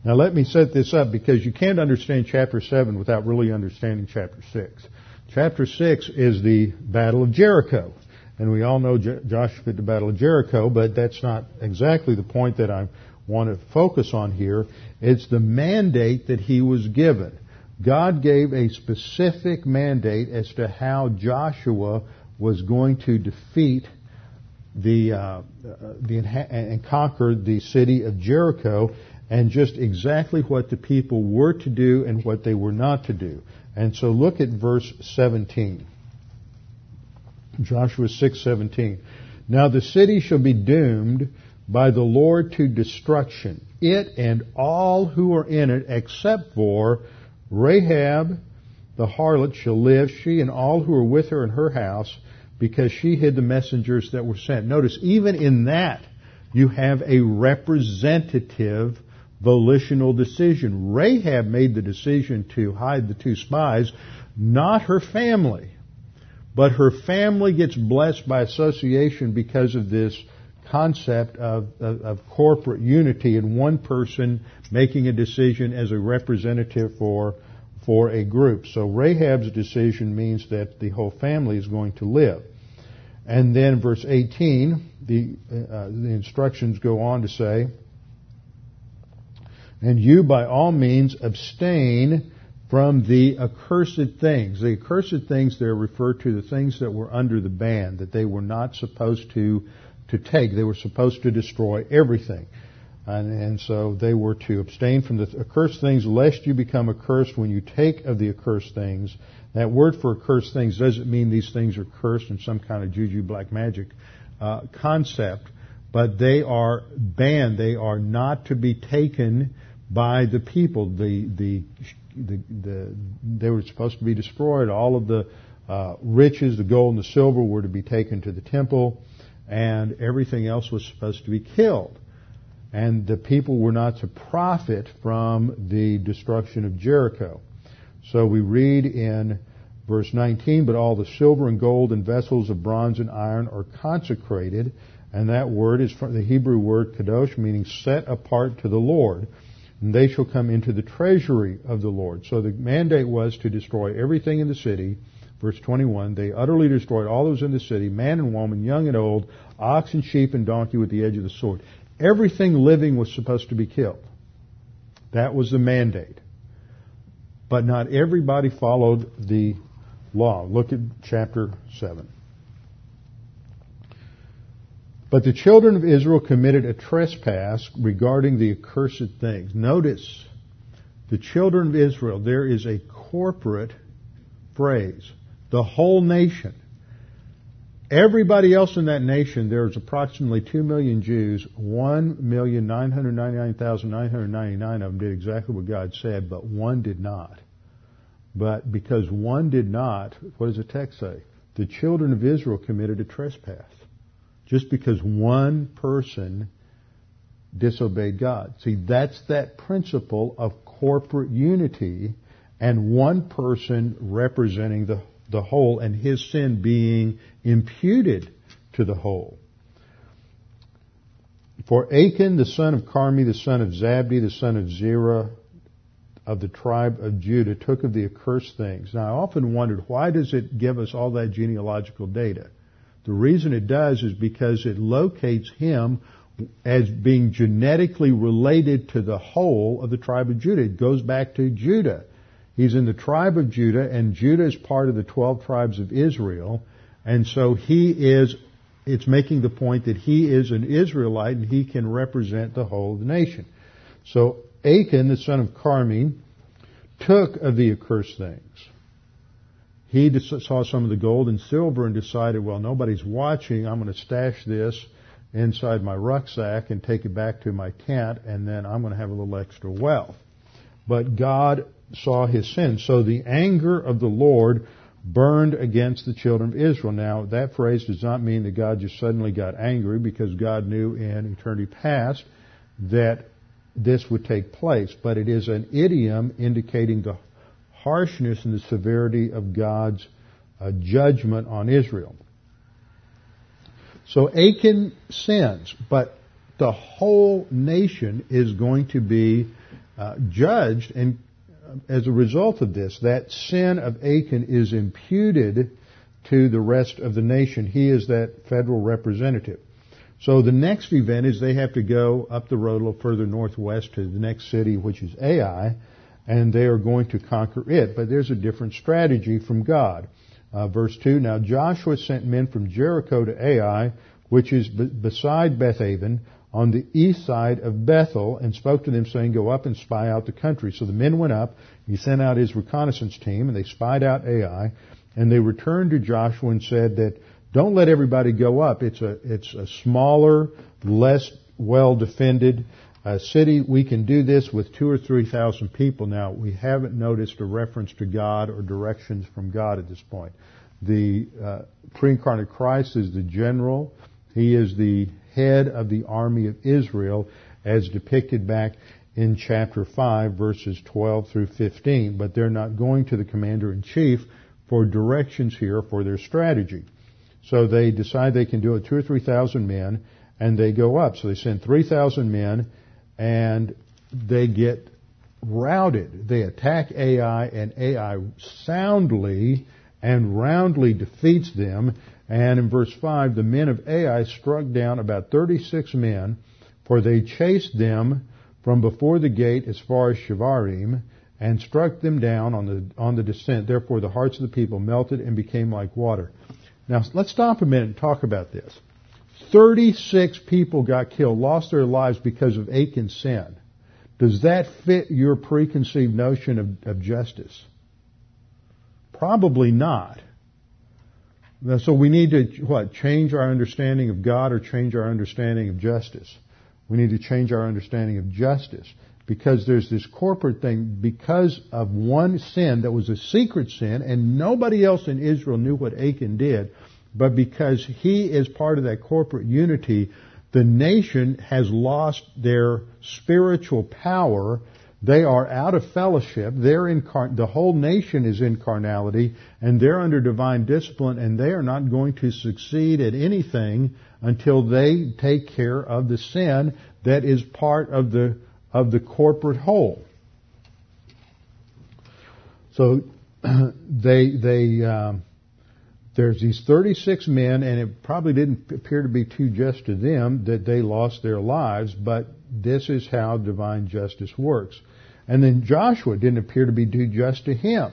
Now let me set this up because you can't understand chapter 7 without really understanding chapter 6. Chapter 6 is the Battle of Jericho. And we all know Joshua at the Battle of Jericho, but that's not exactly the point that I want to focus on here. It's the mandate that he was given. God gave a specific mandate as to how Joshua was going to defeat the, uh, the and conquer the city of Jericho, and just exactly what the people were to do and what they were not to do. And so look at verse 17. Joshua 6:17. Now the city shall be doomed by the Lord to destruction, it and all who are in it, except for Rahab the harlot shall live, she and all who are with her in her house, because she hid the messengers that were sent. Notice, even in that, you have a representative volitional decision. Rahab made the decision to hide the two spies, not her family. But her family gets blessed by association because of this concept of, of, of, corporate unity and one person making a decision as a representative for for a group. So Rahab's decision means that the whole family is going to live. And then verse 18, the, uh, the instructions go on to say, and you by all means abstain from the accursed things. The accursed things there refer to the things that were under the ban, that they were not supposed to, to take. They were supposed to destroy everything. And, and, so they were to abstain from the accursed things, lest you become accursed when you take of the accursed things. That word for accursed things doesn't mean these things are cursed in some kind of juju black magic uh, concept, but they are banned. They are not to be taken by the people. The the the, the they were supposed to be destroyed. All of the uh, riches, the gold and the silver, were to be taken to the temple, and everything else was supposed to be killed and the people were not to profit from the destruction of Jericho. So we read in verse 19, but all the silver and gold and vessels of bronze and iron are consecrated, and that word is from the Hebrew word kadosh, meaning set apart to the Lord, and they shall come into the treasury of the Lord. So the mandate was to destroy everything in the city. Verse 21, they utterly destroyed all those in the city, man and woman, young and old, ox and sheep and donkey with the edge of the sword. Everything living was supposed to be killed. That was the mandate. But not everybody followed the law. Look at chapter 7. But the children of Israel committed a trespass regarding the accursed things. Notice, the children of Israel, there is a corporate phrase. The whole nation. Everybody else in that nation, there's approximately 2 million Jews. 1,999,999 of them did exactly what God said, but one did not. But because one did not, what does the text say? The children of Israel committed a trespass. Just because one person disobeyed God. See, that's that principle of corporate unity and one person representing the, the whole and his sin being imputed to the whole. For Achan, the son of Carmi, the son of Zabdi, the son of Zerah, of the tribe of Judah, took of the accursed things. Now, I often wondered, why does it give us all that genealogical data? The reason it does is because it locates him as being genetically related to the whole of the tribe of Judah. It goes back to Judah. He's in the tribe of Judah, and Judah is part of the 12 tribes of Israel, and so he is, it's making the point that he is an Israelite and he can represent the whole of the nation. So Achan, the son of Carmi, took of the accursed things. He saw some of the gold and silver and decided, well, nobody's watching. I'm going to stash this inside my rucksack and take it back to my tent, and then I'm going to have a little extra wealth. But God saw his sin. So the anger of the Lord burned against the children of Israel. Now, that phrase does not mean that God just suddenly got angry because God knew in eternity past that this would take place, but it is an idiom indicating the harshness and the severity of God's uh, judgment on Israel. So Achan sins, but the whole nation is going to be uh, judged and uh, as a result of this, that sin of Achan is imputed to the rest of the nation. He is that federal representative. So the next event is they have to go up the road a little further northwest to the next city, which is Ai, and they are going to conquer it. But there's a different strategy from God. Uh, verse 2, Now Joshua sent men from Jericho to Ai, which is b- beside Bethaven, on the east side of Bethel, and spoke to them, saying, Go up and spy out the country. So the men went up, he sent out his reconnaissance team, and they spied out Ai, and they returned to Joshua and said that don't let everybody go up. It's a, it's a smaller, less well defended uh, city. We can do this with two or three thousand people. Now, we haven't noticed a reference to God or directions from God at this point. The uh, pre-incarnate Christ is the general. He is the head of the army of Israel as depicted back in chapter 5 verses 12 through 15, but they're not going to the commander in chief for directions here for their strategy. So they decide they can do it two or three thousand men, and they go up. So they send three thousand men, and they get routed. They attack Ai, and Ai soundly and roundly defeats them. And in verse 5, the men of Ai struck down about 36 men, for they chased them from before the gate as far as Shevarim, and struck them down on the, on the descent. Therefore the hearts of the people melted and became like water. Now, let's stop a minute and talk about this. 36 people got killed, lost their lives because of Achan's sin. Does that fit your preconceived notion of, of justice? Probably not. So we need to, what, change our understanding of God or change our understanding of justice? We need to change our understanding of justice because there's this corporate thing because of one sin that was a secret sin and nobody else in Israel knew what Achan did, but because he is part of that corporate unity, the nation has lost their spiritual power. They are out of fellowship. They're in car- the whole nation is in carnality and they're under divine discipline and they are not going to succeed at anything until they take care of the sin that is part of the of the corporate whole. So (clears throat) they they um, there's these 36 men, and it probably didn't appear to be too just to them that they lost their lives, but this is how divine justice works. And then Joshua didn't appear to be too just to him.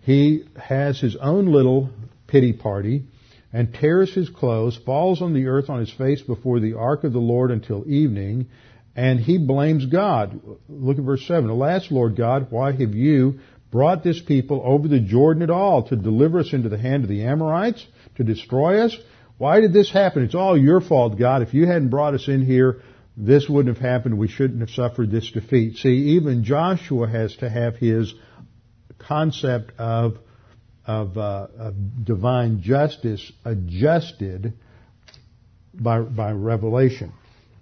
He has his own little pity party, and tears his clothes, falls on the earth on his face before the ark of the Lord until evening, and he blames God. Look at verse 7. Alas, Lord God, why have you brought this people over the Jordan at all to deliver us into the hand of the Amorites, to destroy us? Why did this happen? It's all your fault, God. If you hadn't brought us in here, this wouldn't have happened. We shouldn't have suffered this defeat. See, even Joshua has to have his concept of of, uh, of divine justice adjusted by, by revelation.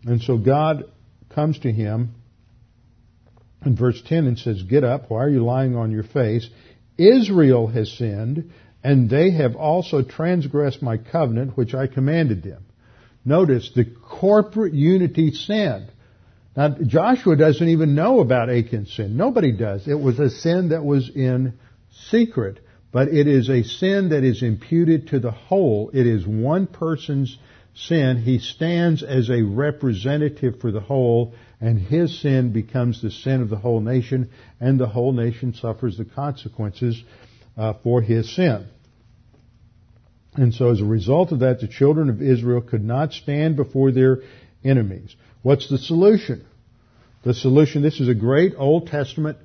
And so God comes to him in verse 10 and says, Get up, why are you lying on your face? Israel has sinned, and they have also transgressed my covenant which I commanded them. Notice the corporate unity sinned. Now Joshua doesn't even know about Achan's sin. Nobody does. It was a sin that was in secret but it is a sin that is imputed to the whole. It is one person's sin. He stands as a representative for the whole, and his sin becomes the sin of the whole nation, and the whole nation suffers the consequences uh, for his sin. And so as a result of that, the children of Israel could not stand before their enemies. What's the solution? The solution, this is a great Old Testament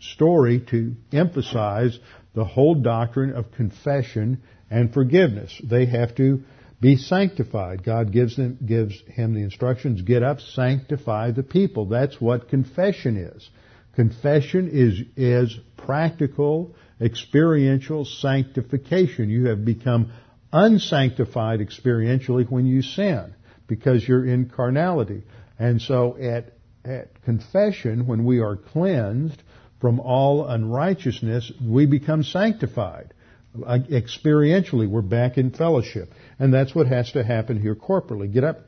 story to emphasize the whole doctrine of confession and forgiveness. They have to be sanctified. God gives them, gives him the instructions, get up, sanctify the people. That's what confession is. Confession is, is practical, experiential sanctification. You have become unsanctified experientially when you sin because you're in carnality. And so at, at confession, when we are cleansed, from all unrighteousness, we become sanctified. Experientially, we're back in fellowship. And that's what has to happen here corporately. Get up,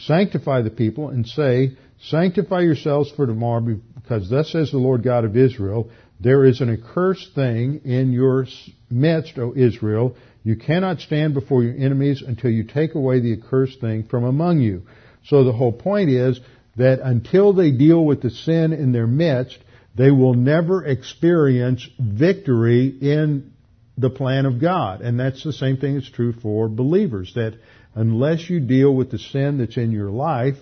sanctify the people, and say, Sanctify yourselves for tomorrow, because thus says the Lord God of Israel, there is an accursed thing in your midst, O Israel. You cannot stand before your enemies until you take away the accursed thing from among you. So the whole point is that until they deal with the sin in their midst, they will never experience victory in the plan of God. And that's the same thing that's true for believers, that unless you deal with the sin that's in your life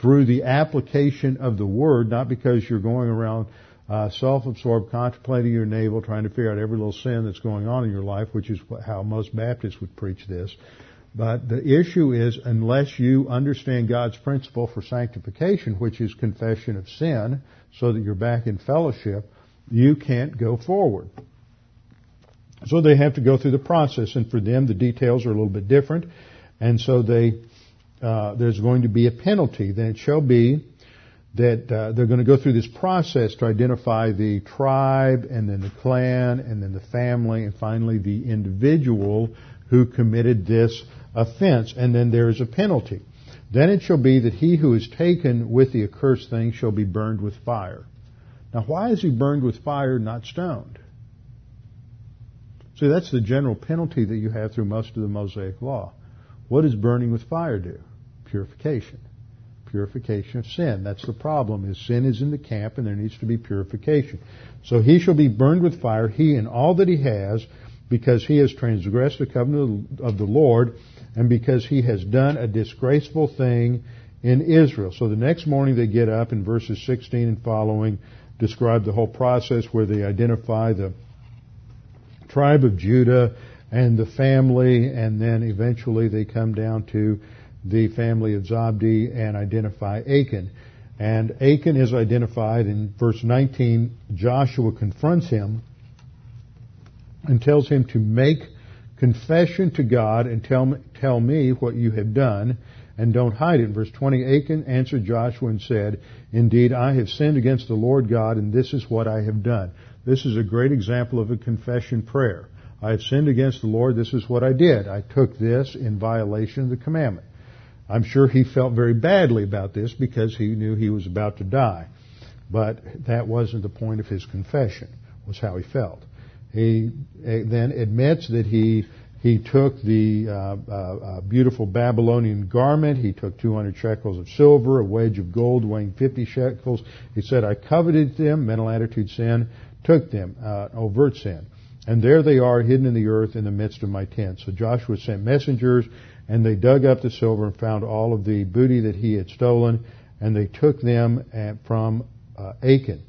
through the application of the Word, not because you're going around uh, self-absorbed, contemplating your navel, trying to figure out every little sin that's going on in your life, which is how most Baptists would preach this, but the issue is unless you understand God's principle for sanctification, which is confession of sin, so that you're back in fellowship, you can't go forward. So they have to go through the process, and for them the details are a little bit different, and so they uh, there's going to be a penalty. Then it shall be that uh, they're going to go through this process to identify the tribe, and then the clan, and then the family, and finally the individual who committed this offense, and then there is a penalty. Then it shall be that he who is taken with the accursed thing shall be burned with fire. Now, why is he burned with fire, not stoned? See, that's the general penalty that you have through most of the Mosaic Law. What does burning with fire do? Purification. Purification of sin. That's the problem, is sin is in the camp and there needs to be purification. So he shall be burned with fire, he and all that he has, because he has transgressed the covenant of the Lord and because he has done a disgraceful thing in Israel. So the next morning they get up in verses 16 and following describe the whole process where they identify the tribe of Judah and the family and then eventually they come down to the family of Zabdi and identify Achan. And Achan is identified in verse 19. Joshua confronts him and tells him to make confession to God and tell me, tell me what you have done and don't hide it. Verse 20, Achan answered Joshua and said, Indeed, I have sinned against the Lord God and this is what I have done. This is a great example of a confession prayer. I have sinned against the Lord. This is what I did. I took this in violation of the commandment. I'm sure he felt very badly about this because he knew he was about to die. But that wasn't the point of his confession, was how he felt. He eh, then admits that he he took the uh, uh, uh, beautiful Babylonian garment. He took 200 shekels of silver, a wedge of gold weighing 50 shekels. He said, "I coveted them." Mental attitude sin. Took them. Uh, overt sin. And there they are hidden in the earth in the midst of my tent. So Joshua sent messengers and they dug up the silver and found all of the booty that he had stolen and they took them from uh, Achan.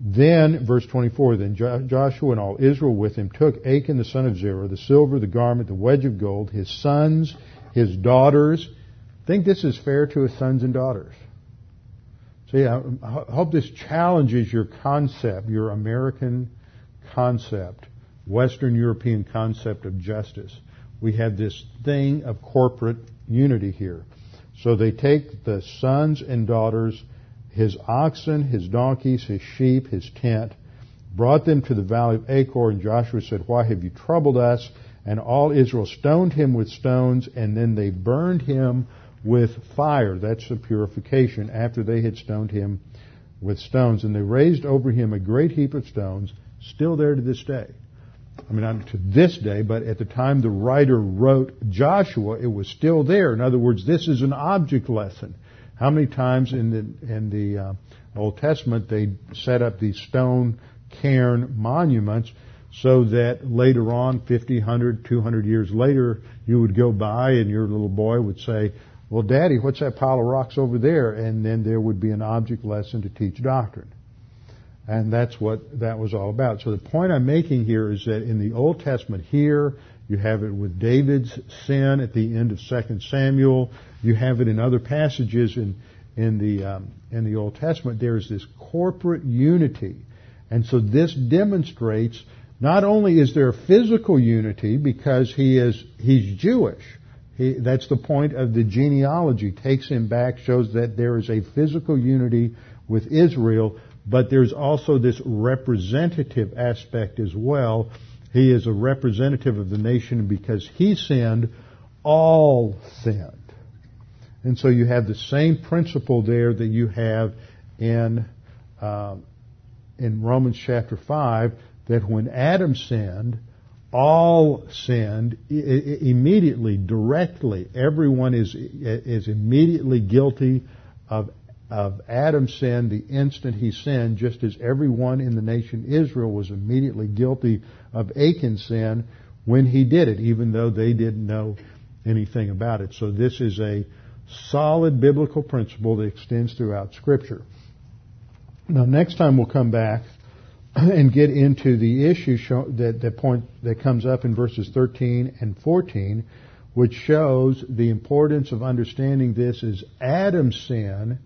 Then, verse 24, then Joshua and all Israel with him took Achan the son of Zerah, the silver, the garment, the wedge of gold, his sons, his daughters. Think this is fair to his sons and daughters. See, I hope this challenges your concept, your American concept, Western European concept of justice. We have this thing of corporate unity here. So they take the sons and daughters, his oxen, his donkeys, his sheep, his tent, brought them to the valley of Achor, and Joshua said, Why have you troubled us? And all Israel stoned him with stones, and then they burned him with fire. That's the purification after they had stoned him with stones. And they raised over him a great heap of stones, still there to this day. I mean, not to this day, but at the time the writer wrote Joshua, it was still there. In other words, this is an object lesson. How many times in the in the uh, Old Testament they set up these stone cairn monuments so that later on, 50, 100, 200 years later, you would go by and your little boy would say, well, Daddy, what's that pile of rocks over there? And then there would be an object lesson to teach doctrine. And that's what that was all about. So the point I'm making here is that in the Old Testament here, you have it with David's sin at the end of 2 Samuel. You have it in other passages in, in the, um, in the Old Testament. There's this corporate unity. And so this demonstrates not only is there physical unity because he is, he's Jewish, he, that's the point of the genealogy. Takes him back, shows that there is a physical unity with Israel, but there's also this representative aspect as well. He is a representative of the nation because he sinned, all sinned. And so you have the same principle there that you have in uh, in Romans chapter five that when Adam sinned, all sinned immediately, directly. Everyone is is immediately guilty of of Adam's sin the instant he sinned, just as everyone in the nation Israel was immediately guilty of Achan's sin when he did it, even though they didn't know anything about it. So this is a solid biblical principle that extends throughout Scripture. Now, next time we'll come back (coughs) and get into the issue show, that, that point that comes up in verses 13 and 14, which shows the importance of understanding this as Adam's sin,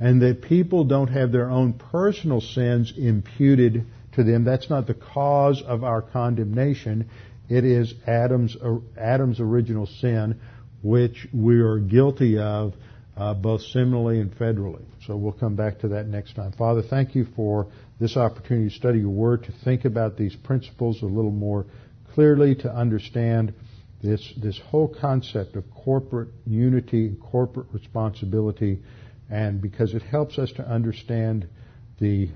and that people don't have their own personal sins imputed to them. That's not the cause of our condemnation. It is Adam's Adam's original sin, which we are guilty of, uh, both seminally and federally. So we'll come back to that next time. Father, thank you for this opportunity to study your word, to think about these principles a little more clearly, to understand this, this whole concept of corporate unity, and corporate responsibility, and because it helps us to understand the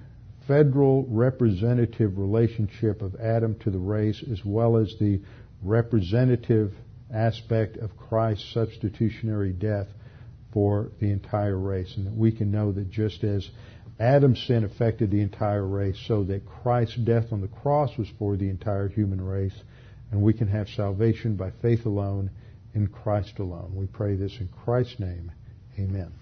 federal representative relationship of Adam to the race as well as the representative aspect of Christ's substitutionary death for the entire race. And that we can know that just as Adam's sin affected the entire race so that Christ's death on the cross was for the entire human race and we can have salvation by faith alone in Christ alone. We pray this in Christ's name. Amen.